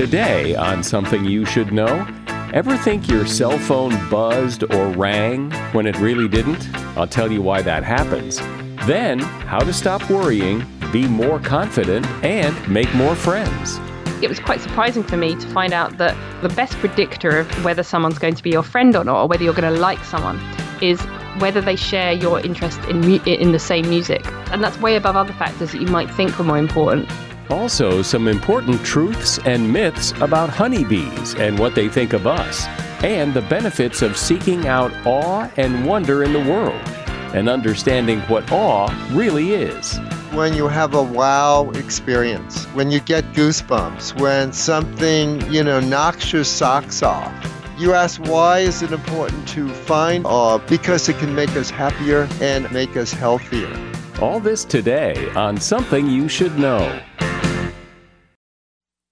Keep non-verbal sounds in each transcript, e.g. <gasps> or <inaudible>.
Today, on Something You Should Know, ever think your cell phone buzzed or rang when it really didn't? I'll tell you why that happens. Then, how to stop worrying, be more confident, and make more friends. It was quite surprising for me to find out that the best predictor of whether someone's going to be your friend or not, or whether you're going to like someone, is whether they share your interest in mu- in the same music, and that's way above other factors that you might think were more important. Also, some important truths and myths about honeybees and what they think of us, and the benefits of seeking out awe and wonder in the world, and understanding what awe really is. When you have a wow experience, when you get goosebumps, when something, you know, knocks your socks off. You ask why is it important to find awe? Because it can make us happier and make us healthier. All this today on Something You Should Know.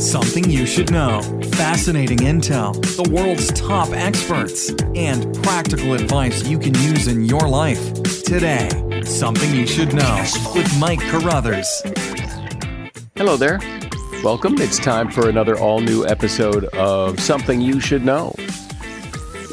Something you should know. Fascinating intel, the world's top experts, and practical advice you can use in your life. Today, Something You Should Know with Mike Carruthers. Hello there. Welcome. It's time for another all new episode of Something You Should Know.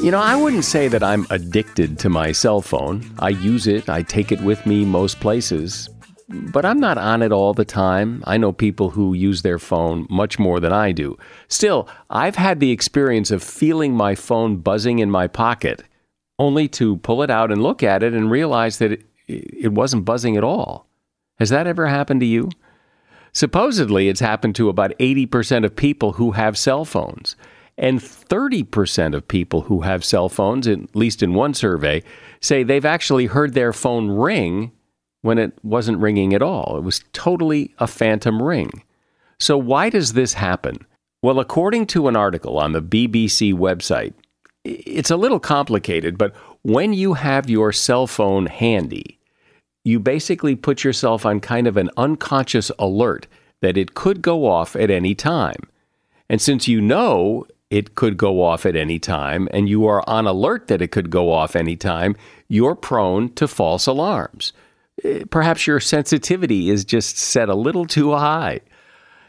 You know, I wouldn't say that I'm addicted to my cell phone. I use it, I take it with me most places, but I'm not on it all the time. I know people who use their phone much more than I do. Still, I've had the experience of feeling my phone buzzing in my pocket, only to pull it out and look at it and realize that it, it wasn't buzzing at all. Has that ever happened to you? Supposedly, it's happened to about 80% of people who have cell phones. And 30% of people who have cell phones, at least in one survey, say they've actually heard their phone ring when it wasn't ringing at all. It was totally a phantom ring. So, why does this happen? Well, according to an article on the BBC website, it's a little complicated, but when you have your cell phone handy, you basically put yourself on kind of an unconscious alert that it could go off at any time. And since you know it could go off at any time and you are on alert that it could go off any time, you're prone to false alarms. Eh, perhaps your sensitivity is just set a little too high.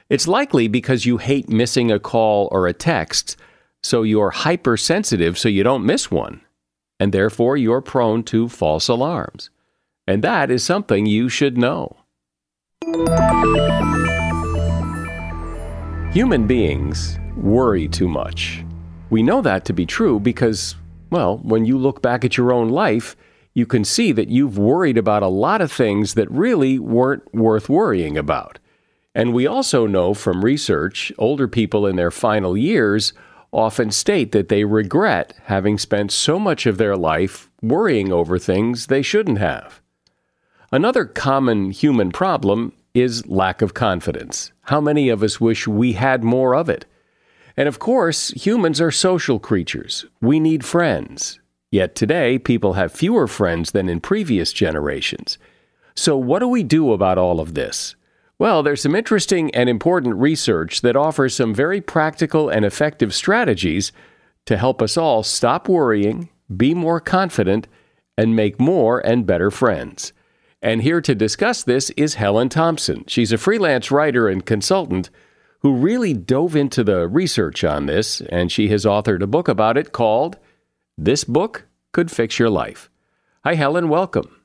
It's likely because you hate missing a call or a text, so you're hypersensitive so you don't miss one, and therefore you're prone to false alarms. And that is something you should know. Human beings worry too much. We know that to be true because, well, when you look back at your own life, you can see that you've worried about a lot of things that really weren't worth worrying about. And we also know from research, older people in their final years often state that they regret having spent so much of their life worrying over things they shouldn't have. Another common human problem is lack of confidence. How many of us wish we had more of it? And of course, humans are social creatures. We need friends. Yet today, people have fewer friends than in previous generations. So, what do we do about all of this? Well, there's some interesting and important research that offers some very practical and effective strategies to help us all stop worrying, be more confident, and make more and better friends. And here to discuss this is Helen Thomson. She's a freelance writer and consultant who really dove into the research on this, and she has authored a book about it called This Book Could Fix Your Life. Hi, Helen, welcome.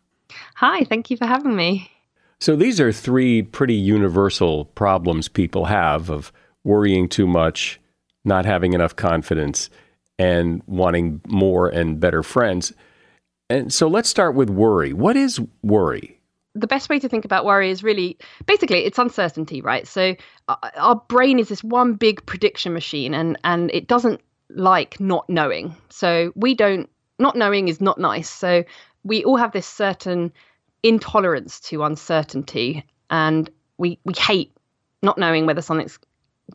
Hi, thank you for having me. So, these are three pretty universal problems people have of worrying too much, not having enough confidence, and wanting more and better friends. And so let's start with worry. What is worry? The best way to think about worry is really basically it's uncertainty, right? So uh, our brain is this one big prediction machine and and it doesn't like not knowing. So we don't not knowing is not nice. So we all have this certain intolerance to uncertainty and we we hate not knowing whether something's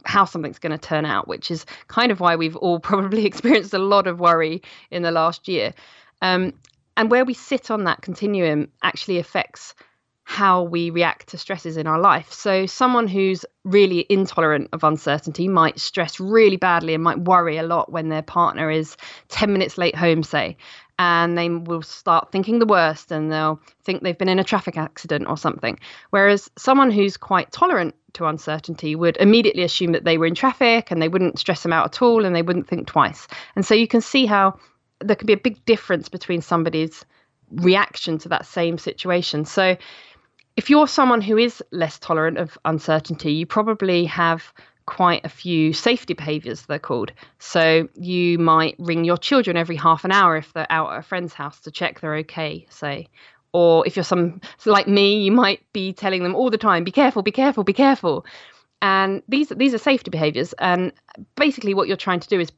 how something's going to turn out, which is kind of why we've all <laughs> probably experienced a lot of worry in the last year. Um, and where we sit on that continuum actually affects how we react to stresses in our life. So, someone who's really intolerant of uncertainty might stress really badly and might worry a lot when their partner is 10 minutes late home, say, and they will start thinking the worst and they'll think they've been in a traffic accident or something. Whereas someone who's quite tolerant to uncertainty would immediately assume that they were in traffic and they wouldn't stress them out at all and they wouldn't think twice. And so you can see how there can be a big difference between somebody's reaction to that same situation. So if you're someone who is less tolerant of uncertainty, you probably have quite a few safety behaviors they're called. So you might ring your children every half an hour if they're out at a friend's house to check they're okay say. Or if you're some like me you might be telling them all the time be careful be careful be careful. And these these are safety behaviors. And basically what you're trying to do is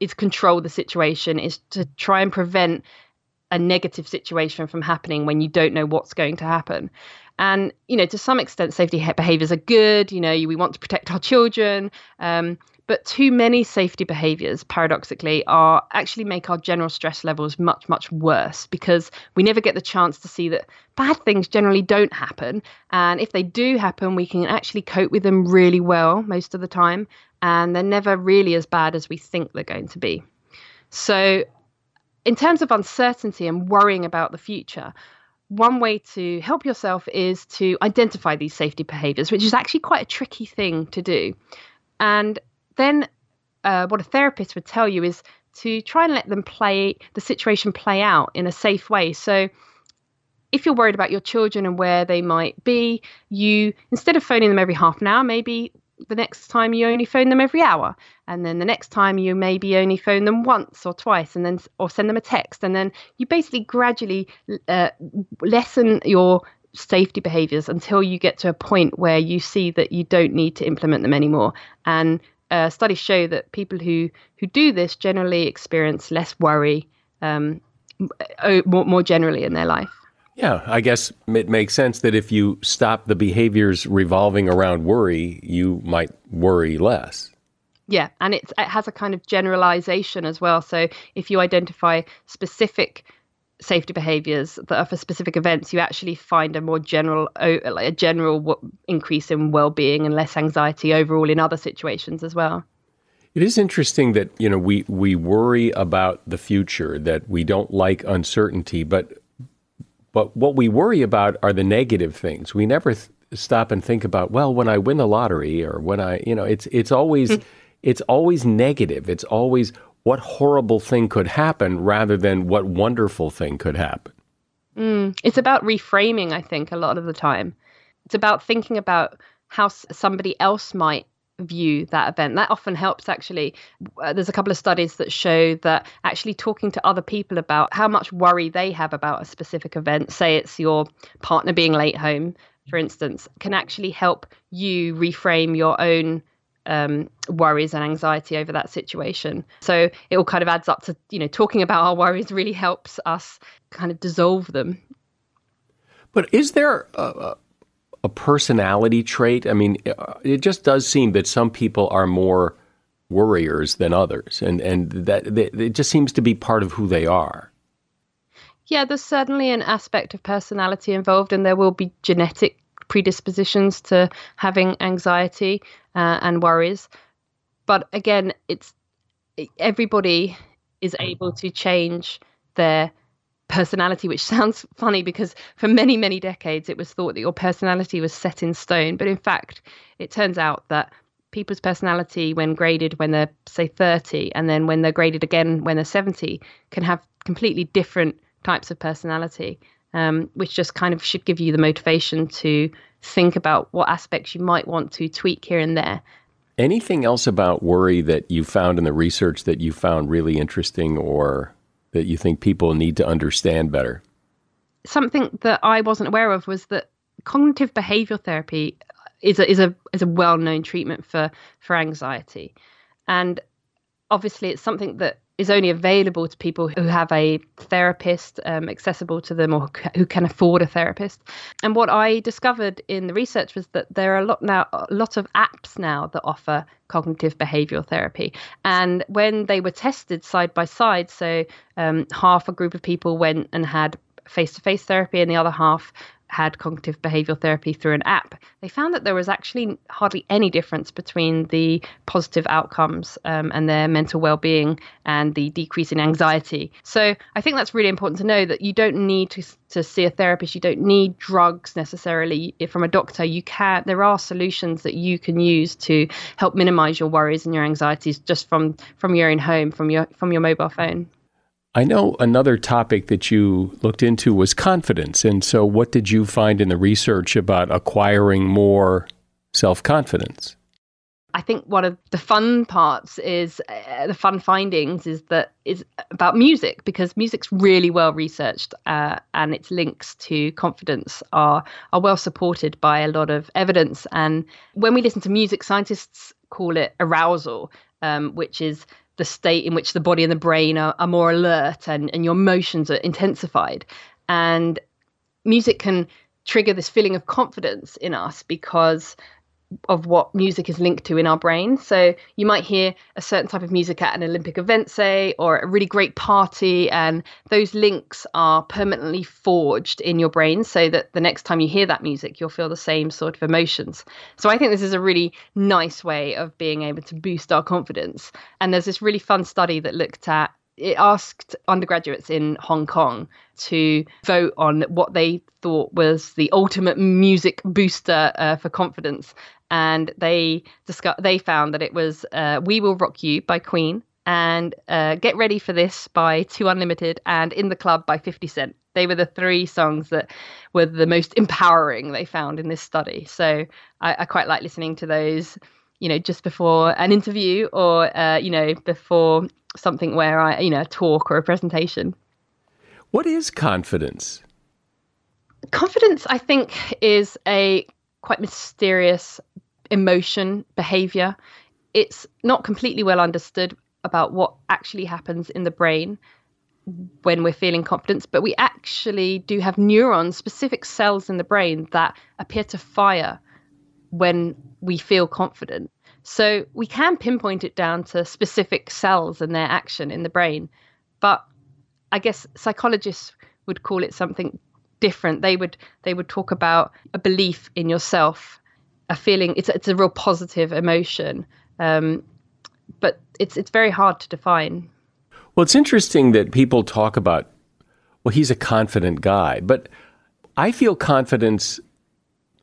is control the situation is to try and prevent a negative situation from happening when you don't know what's going to happen and, you know, to some extent, safety behaviors are good. You know, we want to protect our children. Um, but too many safety behaviors, paradoxically, are actually make our general stress levels much, much worse because we never get the chance to see that bad things generally don't happen. And if they do happen, we can actually cope with them really well most of the time. And they're never really as bad as we think they're going to be. So, in terms of uncertainty and worrying about the future, one way to help yourself is to identify these safety behaviors, which is actually quite a tricky thing to do. And then uh, what a therapist would tell you is to try and let them play the situation play out in a safe way. So if you're worried about your children and where they might be, you instead of phoning them every half an hour, maybe the next time you only phone them every hour and then the next time you maybe only phone them once or twice and then or send them a text and then you basically gradually uh, lessen your safety behaviors until you get to a point where you see that you don't need to implement them anymore. And uh, studies show that people who who do this generally experience less worry um, more, more generally in their life yeah, I guess it makes sense that if you stop the behaviors revolving around worry, you might worry less. Yeah, and it has a kind of generalization as well. So if you identify specific safety behaviors that are for specific events, you actually find a more general, a general increase in well-being and less anxiety overall in other situations as well. It is interesting that you know we we worry about the future, that we don't like uncertainty, but but what we worry about are the negative things. We never th- stop and think about, well, when I win the lottery or when I, you know, it's it's always mm. it's always negative. It's always what horrible thing could happen rather than what wonderful thing could happen. Mm. It's about reframing, I think, a lot of the time. It's about thinking about how somebody else might view that event. That often helps actually. Uh, there's a couple of studies that show that actually talking to other people about how much worry they have about a specific event, say it's your partner being late home, for instance, can actually help you reframe your own um, worries and anxiety over that situation. So it all kind of adds up to, you know, talking about our worries really helps us kind of dissolve them. But is there a, a personality trait? I mean, it just does seem that some people are more worriers than others, and and that, that it just seems to be part of who they are. Yeah, there's certainly an aspect of personality involved, and there will be genetic predispositions to having anxiety uh, and worries. But again, it's everybody is able to change their personality, which <laughs> sounds funny because for many, many decades it was thought that your personality was set in stone. But in fact, it turns out that people's personality, when graded when they're, say, 30, and then when they're graded again when they're 70, can have completely different types of personality, um, which just kind of should give you the motivation to think about what aspects you might want to tweak here and there. Anything else about worry that you found in the research that you found really interesting or that you think people need to understand better? Something that I wasn't aware of was that cognitive behavioral therapy is a is a is a well known treatment for for anxiety, and obviously it's something that is only available to people who have a therapist um, accessible to them or who can afford a therapist. And what I discovered in the research was that there are a lot now, a lot of apps now that offer cognitive behavioral therapy. And when they were tested side by side, so um, half a group of people went and had face to face therapy, and the other half had cognitive behavioral therapy through an app, they found that there was actually hardly any difference between the positive outcomes um, and their mental well-being and the decrease in anxiety. So I think that's really important to know that you don't need to to see a therapist. You don't need drugs necessarily if from a doctor. You can there are solutions that you can use to help minimize your worries and your anxieties just from from your own home, from your from your mobile phone. I know another topic that you looked into was confidence. And so, what did you find in the research about acquiring more self confidence? I think one of the fun parts is uh, the fun findings is that is about music because music's really well researched uh, and its links to confidence are are well supported by a lot of evidence. And when we listen to music, scientists call it arousal, um, which is the state in which the body and the brain are, are more alert and, and your emotions are intensified. And music can trigger this feeling of confidence in us because of what music is linked to in our brain. So you might hear a certain type of music at an Olympic event, say, or a really great party, and those links are permanently forged in your brain so that the next time you hear that music, you'll feel the same sort of emotions. So I think this is a really nice way of being able to boost our confidence. And there's this really fun study that looked at it asked undergraduates in Hong Kong to vote on what they thought was the ultimate music booster uh, for confidence, and they discuss- they found that it was uh, "We Will Rock You" by Queen and uh, "Get Ready for This" by Two Unlimited and "In the Club" by Fifty Cent. They were the three songs that were the most empowering they found in this study. So I, I quite like listening to those you know just before an interview or uh, you know before something where I, you know, a talk or a presentation. What is confidence? Confidence, I think, is a quite mysterious emotion, behavior. It's not completely well understood about what actually happens in the brain when we're feeling confidence, but we actually do have neurons, specific cells in the brain that appear to fire when we feel confident. So we can pinpoint it down to specific cells and their action in the brain. But I guess psychologists would call it something different. They would they would talk about a belief in yourself, a feeling. It's it's a real positive emotion, um, but it's it's very hard to define. Well, it's interesting that people talk about. Well, he's a confident guy, but I feel confidence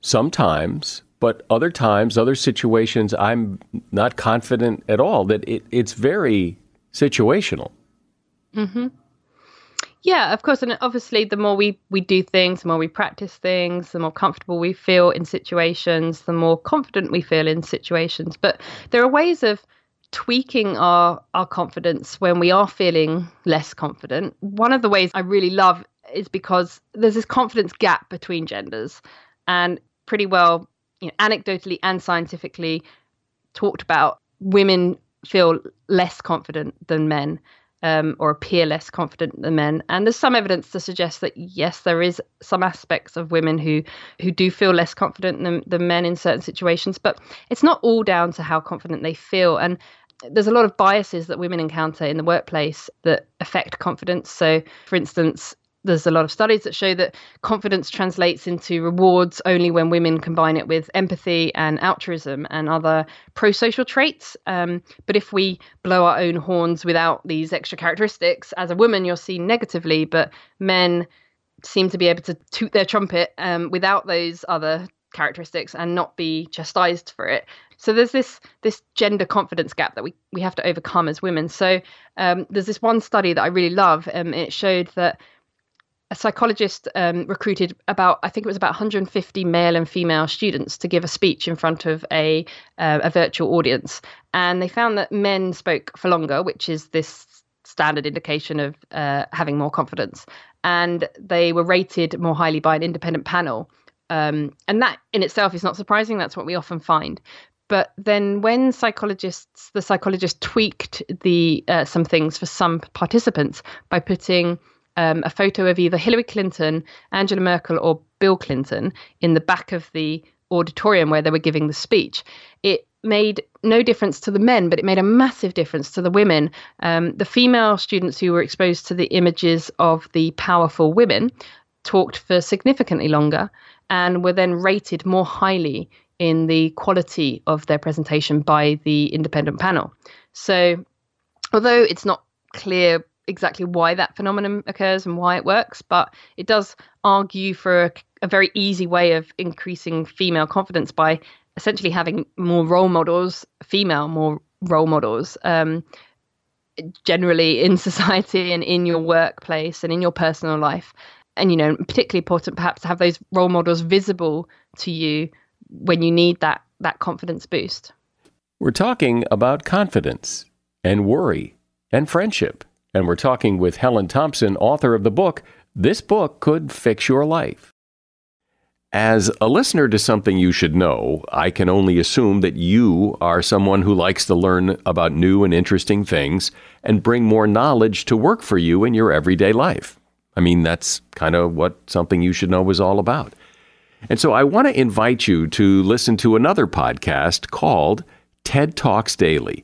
sometimes but other times, other situations, I'm not confident at all. That it, it's very situational. Mm-hmm. Yeah, of course, and obviously, the more we we do things, the more we practice things, the more comfortable we feel in situations, the more confident we feel in situations. But there are ways of tweaking our our confidence when we are feeling less confident. One of the ways I really love is because there's this confidence gap between genders, and pretty well you know, anecdotally and scientifically talked about women feel less confident than men um, or appear less confident than men. And there's some evidence to suggest that yes, there is some aspects of women who who do feel less confident than, than men in certain situations, but it's not all down to how confident they feel. And there's a lot of biases that women encounter in the workplace that affect confidence. So, for instance, there's a lot of studies that show that confidence translates into rewards only when women combine it with empathy and altruism and other pro social traits. Um, but if we blow our own horns without these extra characteristics, as a woman, you're seen negatively, but men seem to be able to toot their trumpet um, without those other characteristics and not be chastised for it. So there's this this gender confidence gap that we, we have to overcome as women. So um, there's this one study that I really love. Um, it showed that a psychologist um, recruited about I think it was about 150 male and female students to give a speech in front of a uh, a virtual audience, and they found that men spoke for longer, which is this standard indication of uh, having more confidence, and they were rated more highly by an independent panel. Um, and that in itself is not surprising. That's what we often find. But then, when psychologists, the psychologist tweaked the uh, some things for some participants by putting um, a photo of either Hillary Clinton, Angela Merkel, or Bill Clinton in the back of the auditorium where they were giving the speech. It made no difference to the men, but it made a massive difference to the women. Um, the female students who were exposed to the images of the powerful women talked for significantly longer and were then rated more highly in the quality of their presentation by the independent panel. So, although it's not clear exactly why that phenomenon occurs and why it works, but it does argue for a, a very easy way of increasing female confidence by essentially having more role models, female more role models. Um, generally in <laughs> society and in your workplace and in your personal life and you know particularly important perhaps to have those role models visible to you when you need that that confidence boost we're talking about confidence and worry and friendship and we're talking with Helen Thomson, author of the book, This Book Could Fix Your Life. As a listener to something you should know, I can only assume that you are someone who likes to learn about new and interesting things and bring more knowledge to work for you in your everyday life. I mean, that's kind of what something you should know is all about. And so I want to invite you to listen to another podcast called TED Talks Daily.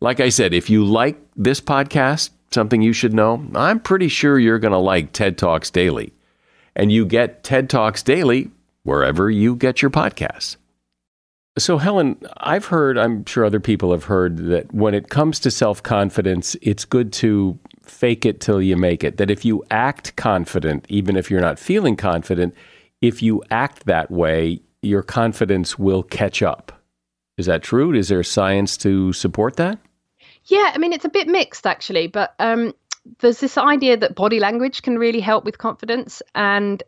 Like I said, if you like this podcast, something you should know, I'm pretty sure you're going to like TED Talks Daily. And you get TED Talks Daily wherever you get your podcasts. So, Helen, I've heard, I'm sure other people have heard that when it comes to self confidence, it's good to fake it till you make it. That if you act confident, even if you're not feeling confident, if you act that way, your confidence will catch up. Is that true? Is there science to support that? Yeah, I mean, it's a bit mixed actually, but um, there's this idea that body language can really help with confidence, and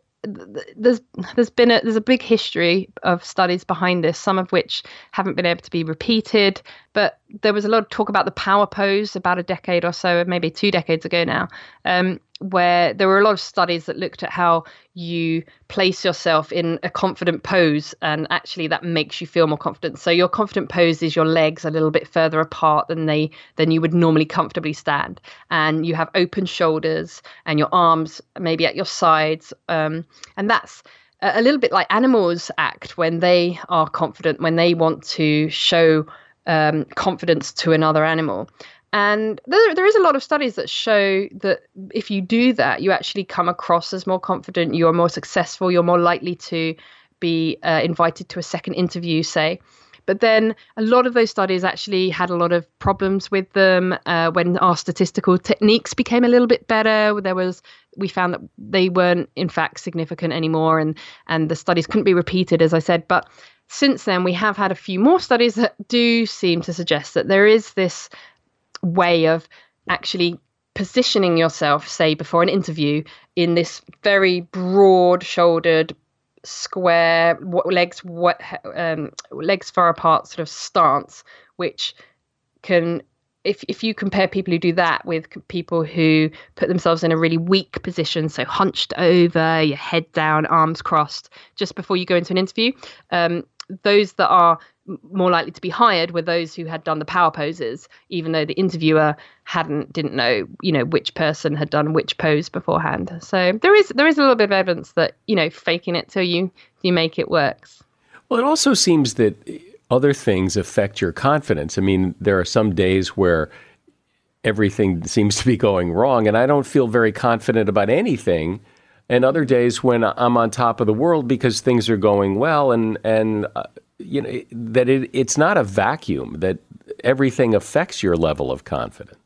there's there's been a there's a big history of studies behind this some of which haven't been able to be repeated but there was a lot of talk about the power pose about a decade or so maybe two decades ago now. Um, where there were a lot of studies that looked at how you place yourself in a confident pose and actually that makes you feel more confident. So your confident pose is your legs a little bit further apart than they than you would normally comfortably stand. And you have open shoulders and your arms maybe at your sides um, and that's a little bit like animals act when they are confident when they want to show um, confidence to another animal and there, there is a lot of studies that show that if you do that, you actually come across as more confident, you are more successful, you're more likely to be uh, invited to a second interview, say. But then a lot of those studies actually had a lot of problems with them uh, when our statistical techniques became a little bit better. There was we found that they weren't in fact significant anymore, and and the studies couldn't be repeated, as I said. But since then, we have had a few more studies that do seem to suggest that there is this way of actually positioning yourself, say, before an interview in this very broad shouldered, square, legs, um, legs far apart sort of stance, which can if if you compare people who do that with people who put themselves in a really weak position, so hunched over, your head down, arms crossed, just before you go into an interview, um, those that are more likely to be hired were those who had done the power poses, even though the interviewer hadn't didn't know you know which person had done which pose beforehand. So there is there is a little bit of evidence that you know faking it till you you make it works. Well, it also seems that other things affect your confidence. I mean, there are some days where everything seems to be going wrong, and I don't feel very confident about anything. And other days when I'm on top of the world because things are going well, and and uh, you know that it, it's not a vacuum. That everything affects your level of confidence.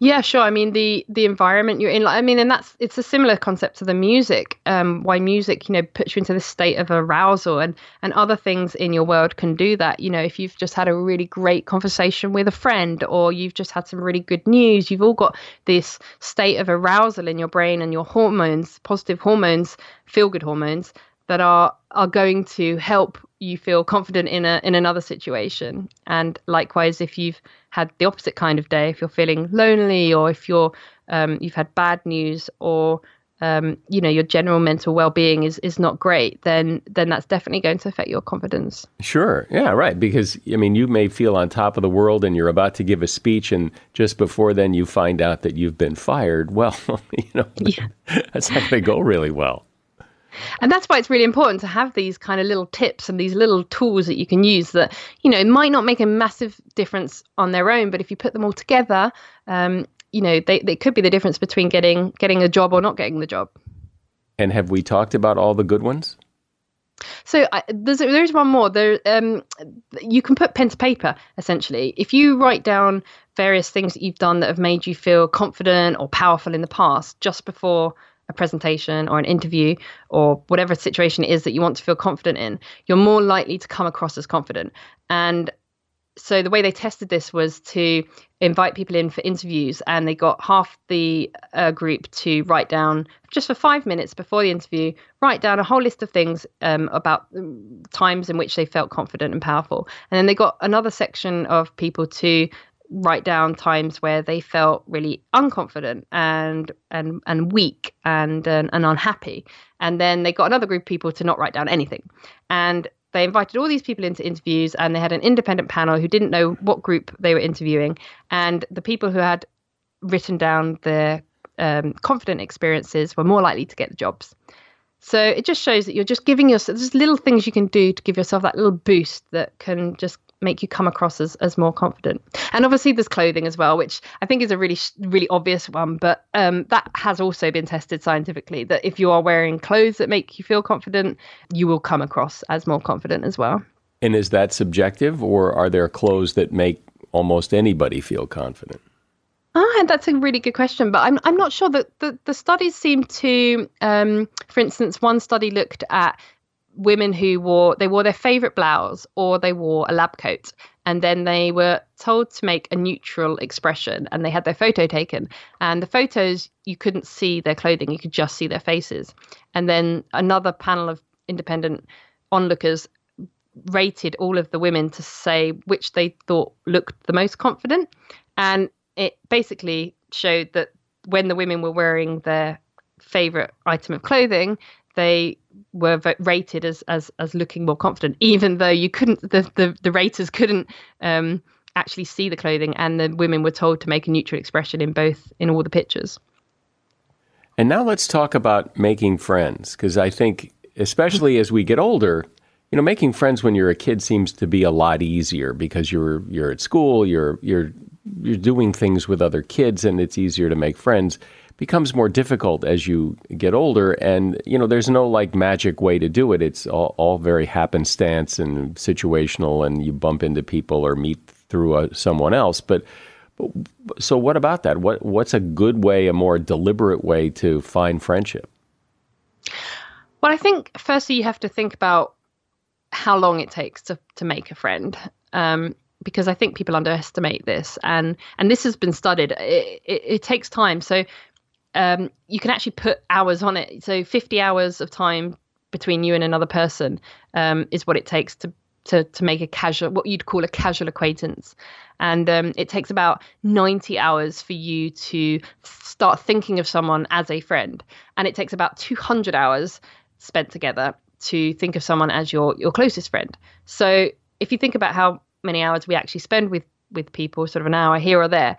Yeah, sure. I mean, the the environment you're in. I mean, and that's it's a similar concept to the music. Um, why music, you know, puts you into this state of arousal, and and other things in your world can do that. You know, if you've just had a really great conversation with a friend, or you've just had some really good news, you've all got this state of arousal in your brain, and your hormones, positive hormones, feel good hormones, that are are going to help you feel confident in a in another situation. And likewise if you've had the opposite kind of day if you're feeling lonely or if you're um, you've had bad news or um, you know your general mental well-being is is not great then then that's definitely going to affect your confidence. Sure. Yeah right. Because i mean you may feel on top of the world and you're about to give a speech and just before then you find out that you've been fired. <laughs> Well <laughs> you know yeah. that's not going to go really well and that's why it's really important to have these kind of little tips and these little tools that you can use that, you know, might not make a massive difference on their own, but if you put them all together, um, you know, they, they could be the difference between getting getting a job or not getting the job. And have we talked about all the good ones? So uh, there's there's one more. There, um, you can put pen to paper essentially. If you write down various things that you've done that have made you feel confident or powerful in the past, just before a presentation or an interview or whatever situation it is that you want to feel confident in, you're more likely to come across as confident. And so the way they tested this was to invite people in for interviews and they got half the uh, group to write down just for five minutes before the interview write down a whole list of things um, about um, times in which they felt confident and powerful and then they got another section of people to write down times where they felt really unconfident and and and weak and and, and unhappy. And then they got another group of people to not write down anything. And they invited all these people into interviews and they had an independent panel who didn't know what group they were interviewing. And the people who had written down their um, confident experiences were more likely to get the jobs. So it just shows that you're just giving yourself just little things you can do to give yourself that little boost that can just make you come across as, as more confident. And obviously, there's clothing as well, which I think is a really, really obvious one. But um, that has also been tested scientifically that if you are wearing clothes that make you feel confident, you will come across as more confident as well. And is that subjective, or are there clothes that make almost anybody feel confident? Ah, that's a really good question, but I'm I'm not sure that the, the studies seem to, um, for instance, one study looked at women who wore they wore their favorite blouse or they wore a lab coat. And then they were told to make a neutral expression and they had their photo taken. And the photos you couldn't see their clothing. You could just see their faces. And then another panel of independent onlookers rated all of the women to say which they thought looked the most confident. And it basically showed that when the women were wearing their favorite item of clothing they were rated as as as looking more confident, even though you couldn't the the, the raters couldn't um, actually see the clothing, and the women were told to make a neutral expression in both in all the pictures. And now let's talk about making friends, because I think especially as we get older, you know, making friends when you're a kid seems to be a lot easier because you're you're at school, you're you're you're doing things with other kids, and it's easier to make friends becomes more difficult as you get older. And, you know, there's no like magic way to do it. It's all, all very happenstance and situational, and you bump into people or meet through a, someone else. But, but so what about that? What, what's a good way, a more deliberate way to find friendship? Well, I think firstly, you have to think about how long it takes to, to make a friend. Um, because I think people underestimate this, and and this has been studied. It, it, it takes time. So um, you can actually put hours on it. So 50 hours of time between you and another person um, is what it takes to to to make a casual, what you'd call a casual acquaintance, and um, it takes about 90 hours for you to start thinking of someone as a friend, and it takes about 200 hours spent together to think of someone as your your closest friend. So if you think about how many hours we actually spend with with people, sort of an hour here or there,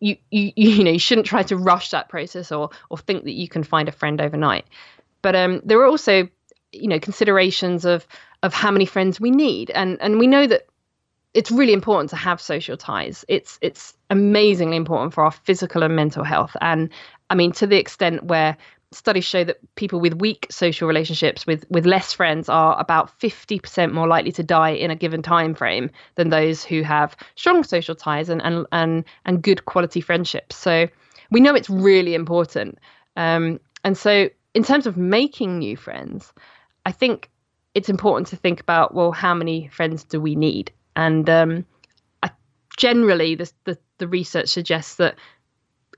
you you <laughs> you know you shouldn't try to rush that process or or think that you can find a friend overnight. But um, there are also you know considerations of of how many friends we need, and and we know that it's really important to have social ties. It's it's amazingly important for our physical and mental health. And I mean, to the extent where studies show that people with weak social relationships with with less friends are about 50% more likely to die in a given time frame than those who have strong social ties and and and, and good quality friendships. So we know it's really important. Um, and so in terms of making new friends i think it's important to think about well how many friends do we need? And um, I, generally the, the the research suggests that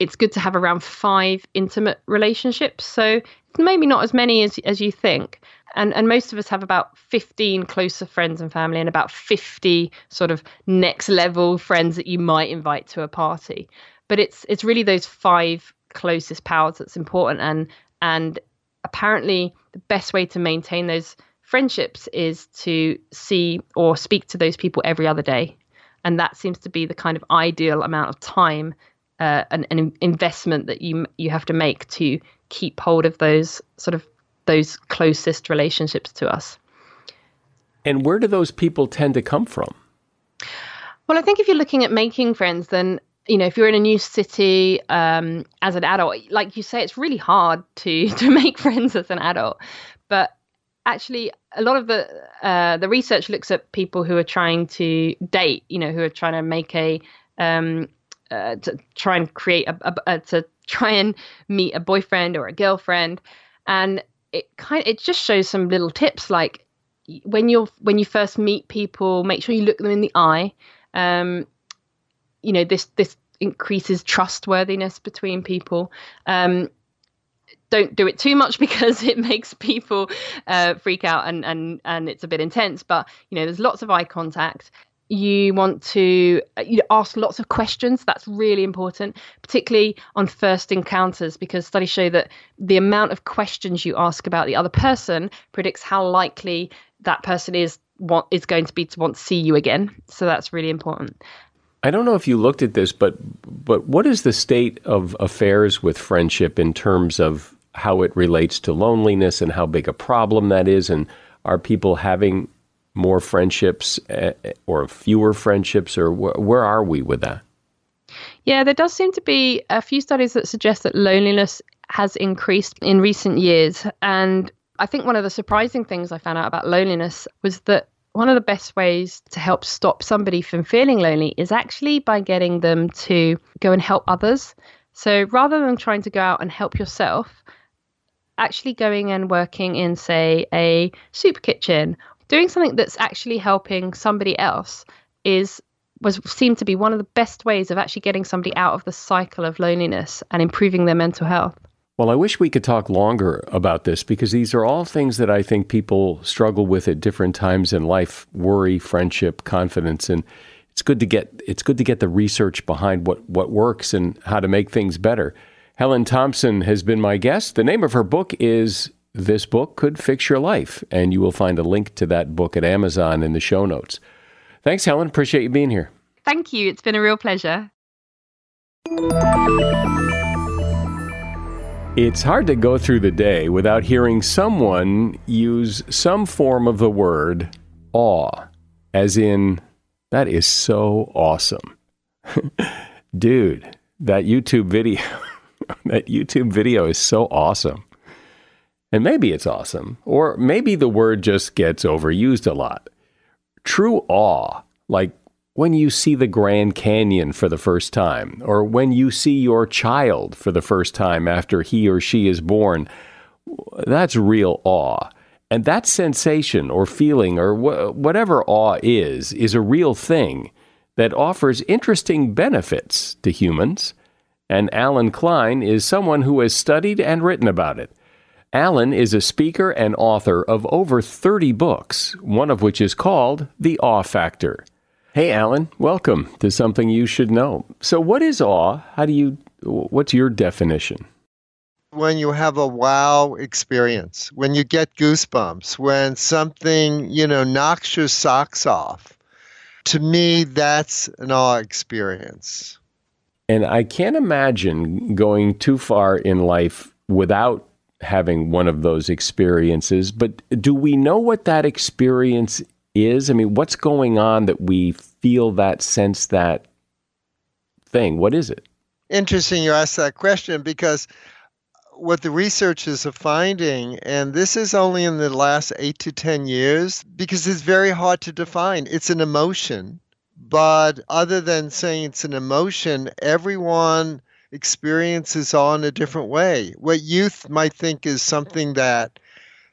it's good to have around five intimate relationships. So maybe not as many as as you think. And and most of us have about 15 closer friends and family and about 50 sort of next level friends that you might invite to a party. But it's it's really those five closest pals that's important and and apparently the best way to maintain those friendships is to see or speak to those people every other day. And that seems to be the kind of ideal amount of time uh, an, an investment that you you have to make to keep hold of those sort of those closest relationships to us. And where do those people tend to come from? Well, I think if you're looking at making friends, then you know if you're in a new city um, as an adult, like you say, it's really hard to <laughs> to make friends as an adult. But actually, a lot of the uh, the research looks at people who are trying to date, you know, who are trying to make a um, uh, to try and create a, a, a, to try and meet a boyfriend or a girlfriend, and it kind it just shows some little tips like when you're when you first meet people, make sure you look them in the eye. Um, you know this this increases trustworthiness between people. Um, don't do it too much <laughs> because it makes people uh, freak out and and and it's a bit intense. But you know, there's lots of eye contact you want to uh, you ask lots of questions that's really important particularly on first encounters because studies show that the amount of questions you ask about the other person predicts how likely that person is what is going to be to want to see you again. So that's really important. I don't know if you looked at this but but what is the state of affairs with friendship in terms of how it relates to loneliness and how big a problem that is? And are people having more friendships eh, or fewer friendships, or wh- where are we with that? Yeah, there does seem to be a few studies that suggest that loneliness has increased in recent years. And I think one of the surprising things I found out about loneliness was that one of the best ways to help stop somebody from feeling lonely is actually by getting them to go and help others. So rather than trying to go out and help yourself, actually going and working in, say, a soup kitchen doing something that's actually helping somebody else is was seemed to be one of the best ways of actually getting somebody out of the cycle of loneliness and improving their mental health. Well, I wish we could talk longer about this because these are all things that I think people struggle with at different times in life, worry, friendship, confidence and it's good to get it's good to get the research behind what what works and how to make things better. Helen Thomson has been my guest. The name of her book is this book could fix your life. And you will find a link to that book at Amazon in the show notes. Thanks, Helen. Appreciate you being here. Thank you. It's been a real pleasure. It's hard to go through the day without hearing someone use some form of the word awe, as in, that is so awesome. <laughs> Dude, that YouTube video, <laughs> that YouTube video is so awesome. And maybe it's awesome, or maybe the word just gets overused a lot. True awe, like when you see the Grand Canyon for the first time, or when you see your child for the first time after he or she is born, that's real awe. And that sensation or feeling or wh- whatever awe is, is a real thing that offers interesting benefits to humans. And Allen Klein is someone who has studied and written about it. Allen is a speaker and author of over 30 books, one of which is called The Awe Factor. Hey, Allen, welcome to Something You Should Know. So, what is awe? How do you, what's your definition? When you have a wow experience, when you get goosebumps, when something, you know, knocks your socks off, to me, that's an awe experience. And I can't imagine going too far in life without having one of those experiences, but do we know what that experience is? I mean, what's going on that we feel that sense that thing? What is it? Interesting you ask that question because what the researchers are finding, and this is only in the last eight to 10 years, because it's very hard to define. It's an emotion, but other than saying it's an emotion, everyone experiences all in a different way. What youth might think is something that,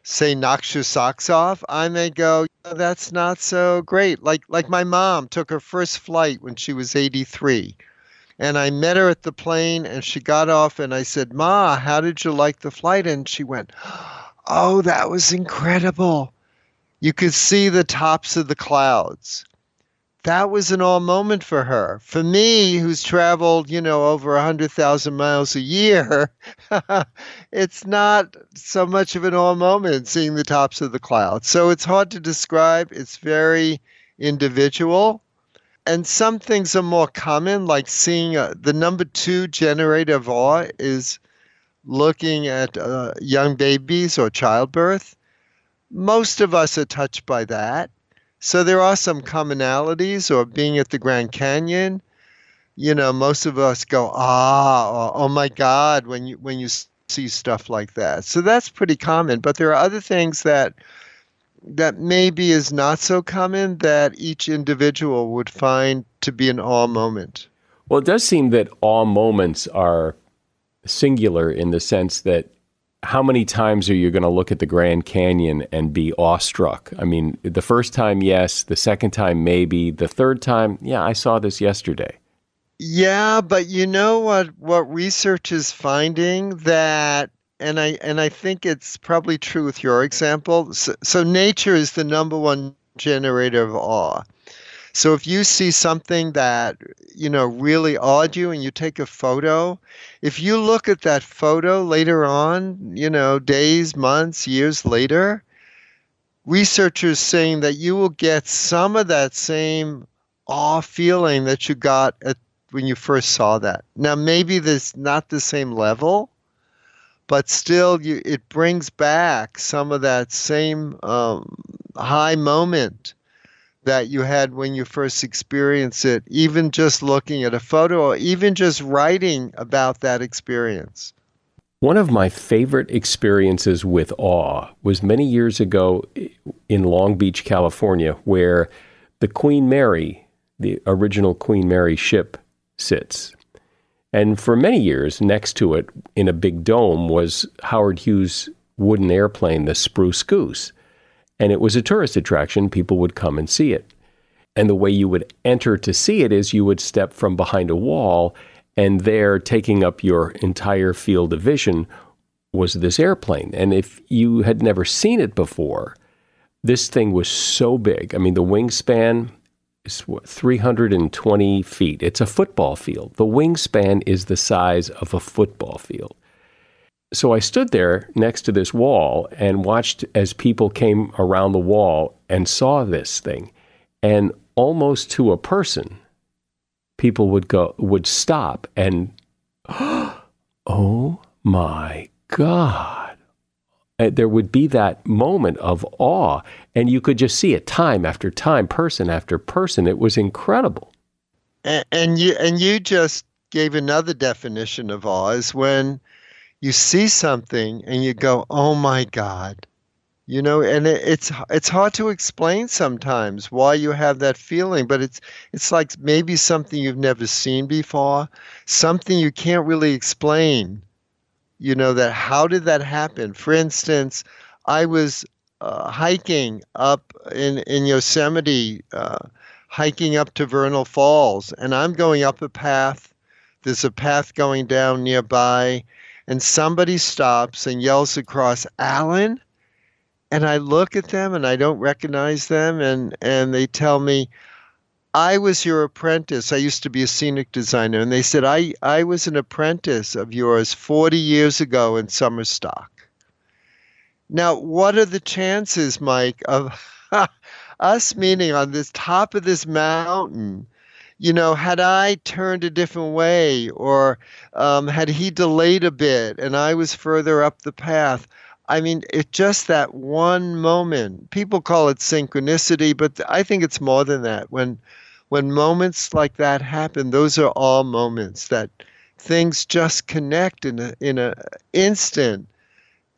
say, knocks your socks off, I may go, oh, that's not so great. Like like my mom took her first flight when she was 83. And I met her at the plane and she got off and I said, "Ma, how did you like the flight?" And she went, "Oh, that was incredible. You could see the tops of the clouds." That was an all moment for her. For me, who's traveled, you know, over 100,000 miles a year, <laughs> it's not so much of an all moment seeing the tops of the clouds. So it's hard to describe. It's very individual. And some things are more common, like seeing uh, the number two generator of awe is looking at uh, young babies or childbirth. Most of us are touched by that so there are some commonalities, or being at the Grand Canyon. You know, most of us go ah, or, oh my God, when you when you see stuff like that. So that's pretty common. But there are other things that that maybe is not so common that each individual would find to be an awe moment. Well, it does seem that awe moments are singular in the sense that how many times are you going to look at the Grand Canyon and be awestruck? I mean, the first time, yes. The second time, maybe. The third time, yeah, I saw this yesterday. Yeah, but you know what? What research is finding that, and I and I think it's probably true with your example. So, so nature is the number one generator of awe. So if you see something that, you know, really awed you and you take a photo, if you look at that photo later on, you know, days, months, years later, researchers saying that you will get some of that same awe feeling that you got at when you first saw that. Now maybe there's not the same level, but still you, it brings back some of that same um, high moment that you had when you first experienced it, even just looking at a photo or even just writing about that experience? One of my favorite experiences with awe was many years ago in Long Beach, California, where the Queen Mary, the original Queen Mary ship, sits. And for many years, next to it in a big dome was Howard Hughes' wooden airplane, the Spruce Goose and it was a tourist attraction. People would come and see it. And the way you would enter to see it is you would step from behind a wall, and there, taking up your entire field of vision, was this airplane. And if you had never seen it before, this thing was so big. I mean, the wingspan is what, 320 feet. It's a football field. The wingspan is the size of a football field so I stood there next to this wall and watched as people came around the wall and saw this thing. And almost to a person, people would go would stop and <gasps> oh my god. And there would be that moment of awe and you could just see it time after time, person after person. It was incredible. And, and you and you just gave another definition of awe is when you see something and you go, "Oh my God," you know, and it, it's it's hard to explain sometimes why you have that feeling, but it's it's like maybe something you've never seen before, something you can't really explain. You know that how did that happen? For instance, I was uh, hiking up in in Yosemite, uh, hiking up to Vernal Falls, and I'm going up a path. There's a path going down nearby and somebody stops and yells across, Allen? And I look at them and I don't recognize them, and, and they tell me, I was your apprentice. I used to be a scenic designer. And they said, I, I was an apprentice of yours 40 years ago in Summerstock. Now, what are the chances, Mike, of <laughs> us meeting on this top of this mountain? You know, had I turned a different way or um, had he delayed a bit and I was further up the path, I mean, it's just that one moment. People call it synchronicity, but I think it's more than that. When when moments like that happen, those are all moments that things just connect in a in a instant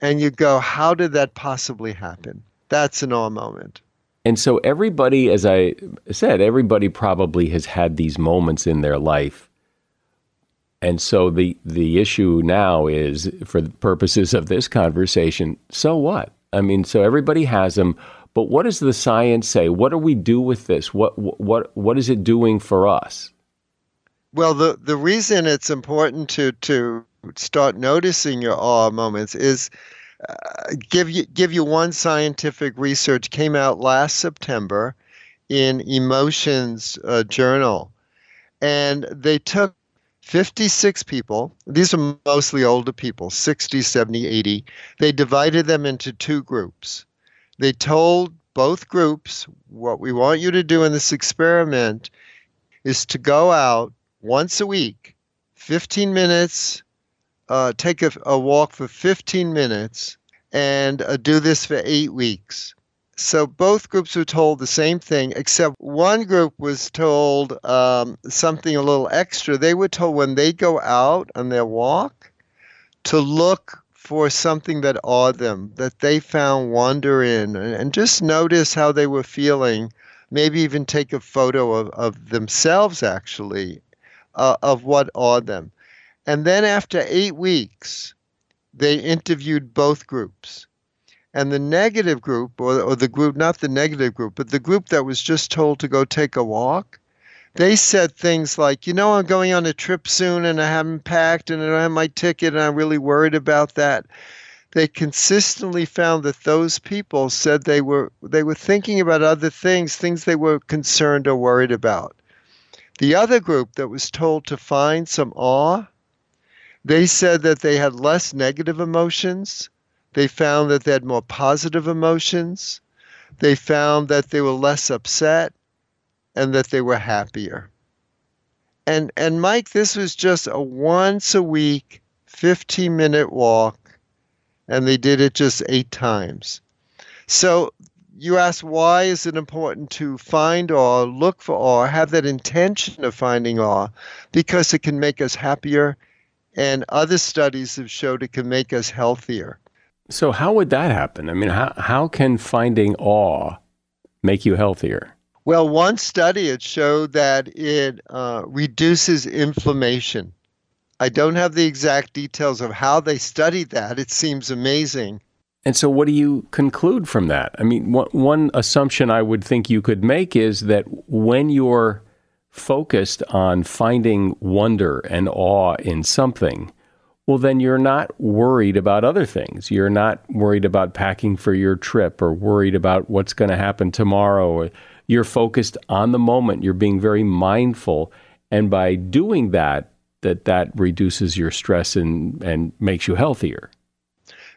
and you go, how did that possibly happen? That's an awe moment. And so everybody, as I said, everybody probably has had these moments in their life. And so the the issue now is, for the purposes of this conversation, so what? I mean, so everybody has them, but what does the science say? What do we do with this? What what what is it doing for us? Well, the the reason it's important to to start noticing your awe moments is give you give you one scientific research came out last September in Emotions uh, Journal, and they took 56 people. These are mostly older people, 60, 70, 80. They divided them into two groups. They told both groups what we want you to do in this experiment is to go out once a week, 15 minutes uh, take a, a, walk for 15 minutes and uh, do this for eight weeks. So both groups were told the same thing, except one group was told um, something a little extra. They were told when they go out on their walk to look for something that awed them, that they found wonder in, and just notice how they were feeling. Maybe even take a photo of, of themselves, actually, uh, of what awed them. And then after eight weeks, they interviewed both groups. And the negative group, or, or the group, not the negative group, but the group that was just told to go take a walk, they said things like, you know, I'm going on a trip soon and I haven't packed and I don't have my ticket and I'm really worried about that. They consistently found that those people said they were they were thinking about other things, things they were concerned or worried about. The other group that was told to find some awe they said that they had less negative emotions. They found that they had more positive emotions. They found that they were less upset and that they were happier. And and Mike, this was just a once a week 15 minute walk and they did it just 8 times. So you ask why is it important to find awe, look for awe, have that intention of finding awe because it can make us happier and other studies have showed it can make us healthier. So, how would that happen? I mean, how, how can finding awe make you healthier? Well, one study it showed that it uh, reduces inflammation. I don't have the exact details of how they studied that. It seems amazing. And so, what do you conclude from that? I mean, one, one assumption I would think you could make is that when you're focused on finding wonder and awe in something, well, then you're not worried about other things. You're not worried about packing for your trip or worried about what's going to happen tomorrow. You're focused on the moment. You're being very mindful. And by doing that, that that reduces your stress and, and makes you healthier.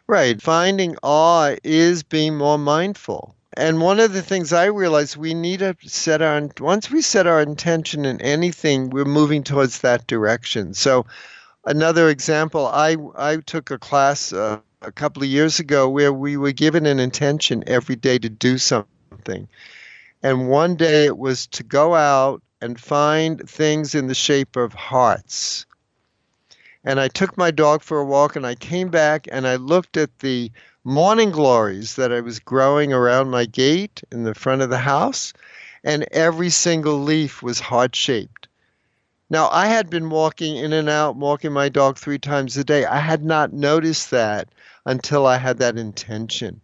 Right. Finding awe is being more mindful. And one of the things I realized we need to set our once we set our intention in anything, we're moving towards that direction. So, another example, I I took a class uh, a couple of years ago where we were given an intention every day to do something, and one day it was to go out and find things in the shape of hearts. And I took my dog for a walk, and I came back and I looked at the morning glories that I was growing around my gate in the front of the house, and every single leaf was heart shaped. Now, I had been walking in and out, walking my dog three times a day. I had not noticed that until I had that intention.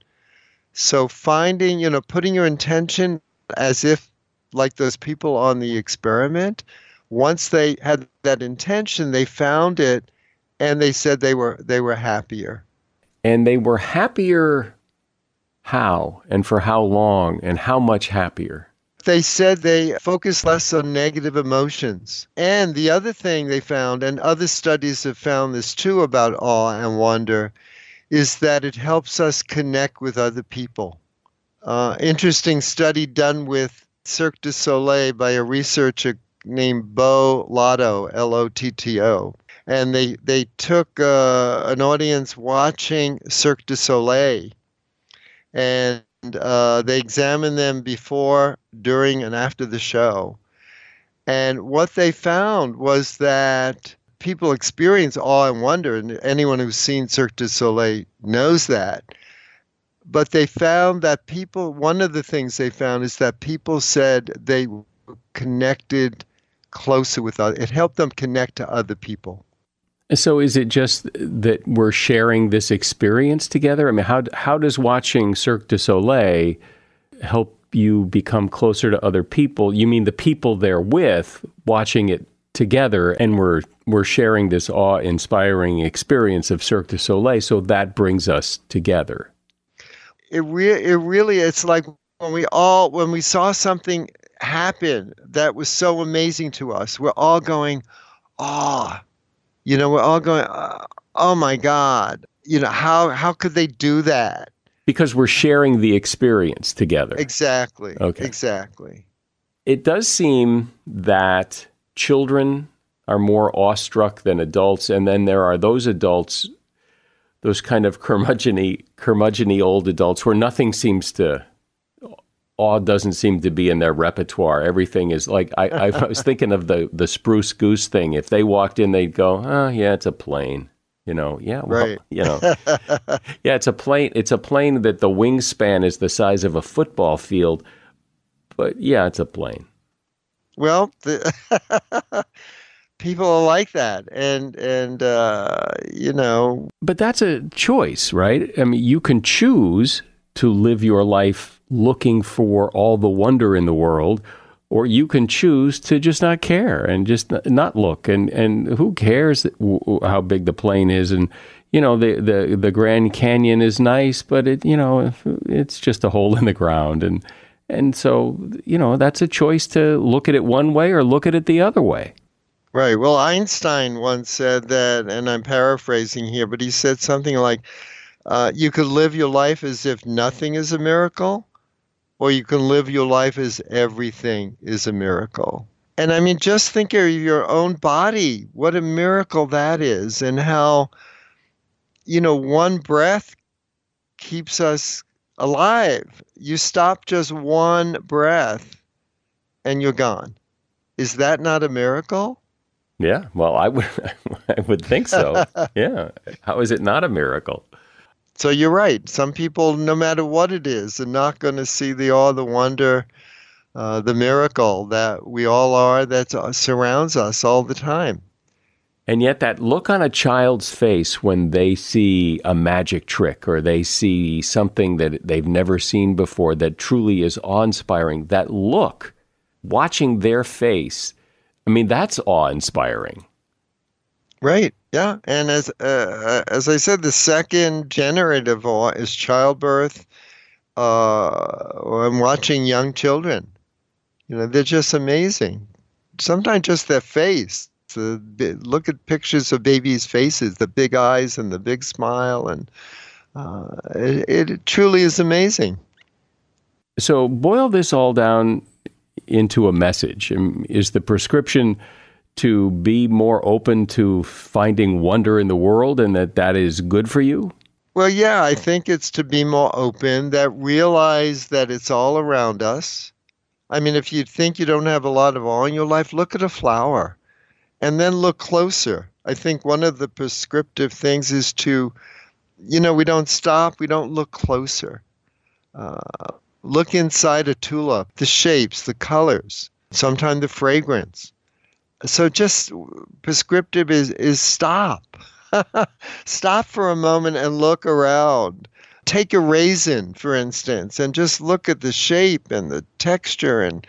So, finding, you know, putting your intention as if like those people on the experiment, once they had that intention, they found it and they said they were they were happier. And they were happier how and for how long and how much happier? They said they focus less on negative emotions. And the other thing they found, and other studies have found this too about awe and wonder, is that it helps us connect with other people. Uh, interesting study done with Cirque du Soleil by a researcher named Beau Lotto, L O T T O. And they, they took uh, an audience watching Cirque du Soleil and uh, they examined them before, during, and after the show. And what they found was that people experience awe and wonder, and anyone who's seen Cirque du Soleil knows that. But they found that people, one of the things they found is that people said they connected closer with others. It helped them connect to other people. So is it just that we're sharing this experience together? I mean, how how does watching Cirque du Soleil help you become closer to other people? You mean the people they're with watching it together and we're we're sharing this awe-inspiring experience of Cirque du Soleil, so that brings us together. It re- it really it's like when we all when we saw something happen that was so amazing to us, we're all going, "Ah, oh, you know, we're all going, uh, oh my God, you know, how, how could they do that? Because we're sharing the experience together. Exactly. Okay. Exactly. It does seem that children are more awestruck than adults, and then there are those adults, those kind of curmudgeony, curmudgeony old adults, where nothing seems to awe doesn't seem to be in their repertoire. Everything is like I, I <laughs> was thinking of the the spruce goose thing. If they walked in, they'd go, "Oh, yeah, it's a plane." You know, yeah, well, right. you know, <laughs> yeah, it's a plane. It's a plane that the wingspan is the size of a football field, but yeah, it's a plane. Well, the <laughs> people are like that, and and uh, you know, but that's a choice, right? I mean, you can choose to live your life looking for all the wonder in the world, or you can choose to just not care and just not look. And, and who cares how big the plane is? And, you know, the, the, the Grand Canyon is nice, but it, you know, it's just a hole in the ground. And, and so, you know, that's a choice to look at it one way or look at it the other way. Right. Well, Einstein once said that, and I'm paraphrasing here, but he said something like, uh, you could live your life as if nothing is a miracle, or you can live your life as everything is a miracle. And I mean, just think of your own body. What a miracle that is, and how, you know, one breath keeps us alive. You stop just one breath and you're gone. Is that not a miracle? Yeah, well, I would, <laughs> I would think so. <laughs> yeah. How is it not a miracle? So you're right. Some people, no matter what it is, are not going to see the awe, the wonder, uh, the miracle that we all are that uh, surrounds us all the time. And yet, that look on a child's face when they see a magic trick or they see something that they've never seen before that truly is awe inspiring, that look, watching their face, I mean, that's awe inspiring. Right. Yeah. And as uh, uh, as I said, the second generative awe is childbirth. Uh, I'm watching young children. You know, they're just amazing. Sometimes just their face. The, look at pictures of babies' faces, the big eyes and the big smile, and uh, it, it truly is amazing. So boil this all down into a message. Is the prescription to be more open to finding wonder in the world and that that is good for you? Well, yeah, I think it's to be more open, that realize that it's all around us. I mean, if you think you don't have a lot of awe in your life, look at a flower and then look closer. I think one of the prescriptive things is to, you know, we don't stop, we don't look closer. Uh, look inside a tulip, the shapes, the colors, sometimes the fragrance so just prescriptive is is stop. <laughs> Stop for a moment and look around. Take a raisin for instance and just look at the shape and the texture and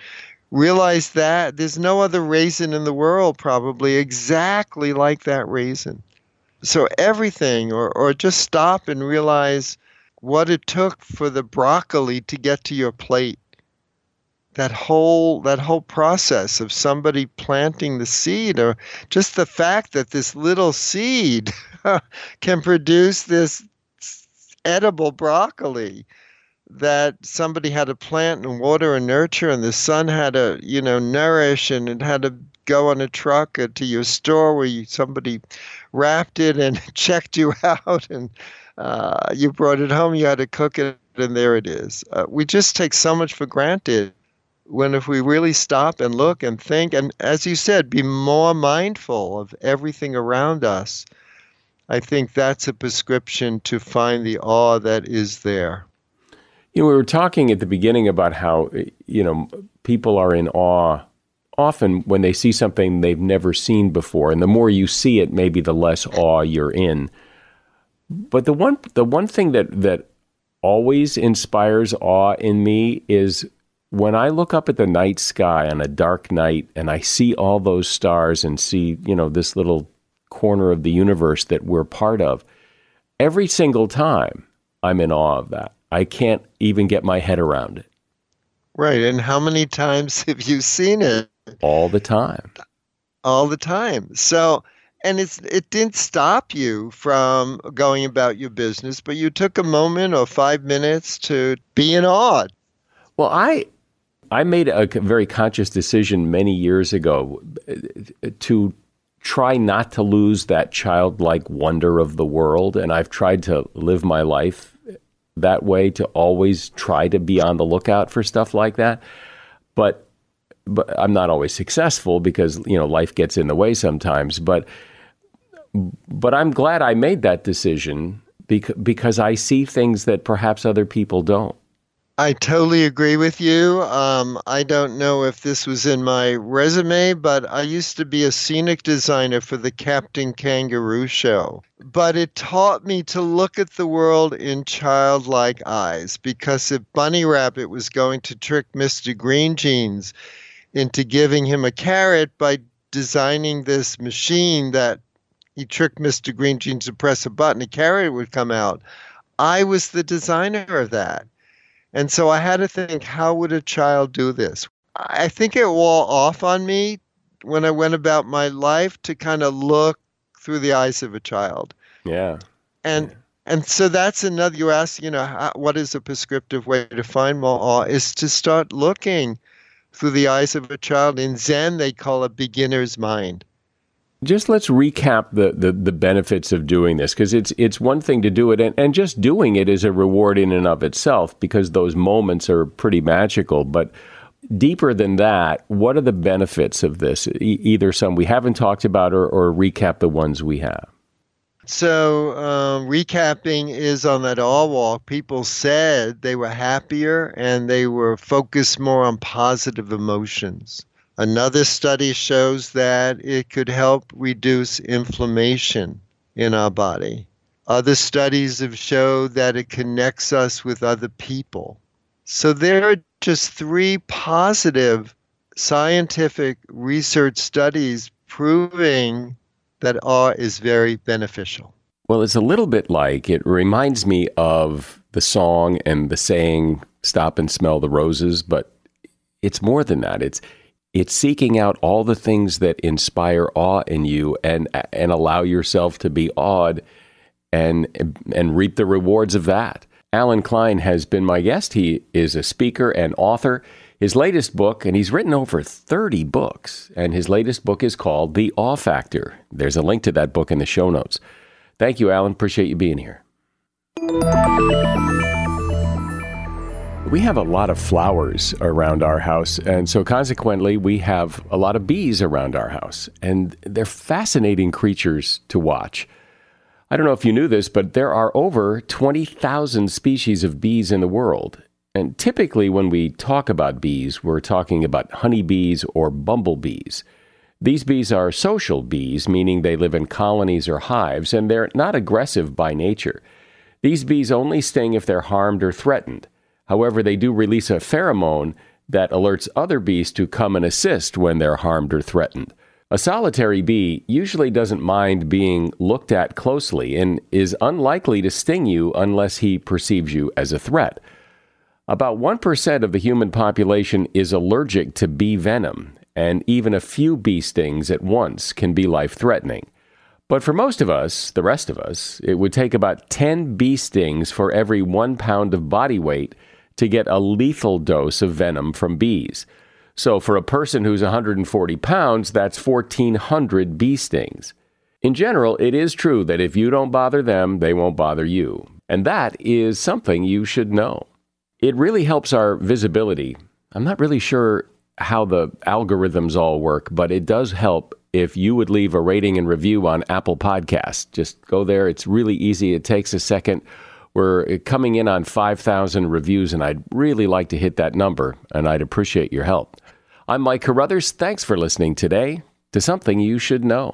realize that there's no other raisin in the world probably exactly like that raisin. So everything, or, or just stop and realize what it took for the broccoli to get to your plate. That whole that whole process of somebody planting the seed, or just the fact that this little seed <laughs> can produce this edible broccoli that somebody had to plant and water and nurture and the sun had to you know nourish and it had to go on a truck to your store where you, somebody wrapped it and <laughs> checked you <laughs> out and uh, you brought it home you had to cook it and there it is. Uh, we just take so much for granted when if we really stop and look and think and as you said be more mindful of everything around us I think that's a prescription to find the awe that is there. You know, we were talking at the beginning about how, you know, people are in awe often when they see something they've never seen before. And the more you see it, maybe the less awe you're in. But the one, the one thing that, that always inspires awe in me is when I look up at the night sky on a dark night and I see all those stars and see, you know, this little corner of the universe that we're part of. Every single time I'm in awe of that. I can't even get my head around it. Right. And how many times <laughs> have you seen it? All the time. All the time. So, and it's it didn't stop you from going about your business, but you took a moment or 5 minutes to be in awe. Well, I I made a very conscious decision many years ago uh, to try not to lose that childlike wonder of the world. And I've tried to live my life that way to always try to be on the lookout for stuff like that. But but I'm not always successful because you know life gets in the way sometimes. But but I'm glad I made that decision because because I see things that perhaps other people don't. I totally agree with you. Um, I don't know if this was in my resume, but I used to be a scenic designer for the Captain Kangaroo show. But it taught me to look at the world in childlike eyes because if Bunny Rabbit was going to trick Mr. Green Jeans into giving him a carrot by designing this machine that he tricked Mr. Green Jeans to press a button, a carrot would come out. I was the designer of that. And so I had to think, how would a child do this? I think it wore off on me when I went about my life to kind of look through the eyes of a child. Yeah. And and so that's another. You ask, you know, how, what is a prescriptive way to find more awe? Is to start looking through the eyes of a child. In Zen, they call it beginner's mind just let's recap the, the, the benefits of doing this because it's it's one thing to do it and, and just doing it is a reward in and of itself because those moments are pretty magical. But deeper than that what are the benefits of this? E- either some we haven't talked about or, or recap the ones we have. So um, recapping is on that all walk. People said they were happier and they were focused more on positive emotions Another study shows that it could help reduce inflammation in our body. Other studies have showed that it connects us with other people. So there are just three positive scientific research studies proving that awe is very beneficial. Well, it's a little bit like it reminds me of the song and the saying, stop and smell the roses, but it's more than that. It's it's seeking out all the things that inspire awe in you and and allow yourself to be awed and and reap the rewards of that. Allen Klein has been my guest. He is a speaker and author. His latest book, and he's written over 30 books, and his latest book is called The Awe Factor. There's a link to that book in the show notes. Thank you, Allen. Appreciate you being here. We have a lot of flowers around our house, and so consequently, we have a lot of bees around our house, and they're fascinating creatures to watch. I don't know if you knew this, but there are over 20,000 species of bees in the world. And typically, when we talk about bees, we're talking about honeybees or bumblebees. These bees are social bees, meaning they live in colonies or hives, and they're not aggressive by nature. These bees only sting if they're harmed or threatened. However, they do release a pheromone that alerts other bees to come and assist when they're harmed or threatened. A solitary bee usually doesn't mind being looked at closely and is unlikely to sting you unless he perceives you as a threat. About 1% of the human population is allergic to bee venom, and even a few bee stings at once can be life threatening. But for most of us, the rest of us, it would take about 10 bee stings for every one pound of body weight to get a lethal dose of venom from bees. So for a person who's 140 pounds, that's 1,400 bee stings. In general, it is true that if you don't bother them, they won't bother you. And that is something you should know. It really helps our visibility. I'm not really sure how the algorithms all work, but it does help if you would leave a rating and review on Apple Podcasts. Just go there. It's really easy. It takes a second. We're uh, coming in on 5,000 reviews, and I'd really like to hit that number, and I'd appreciate your help. I'm Mike Carruthers. Thanks for listening today to Something You Should Know.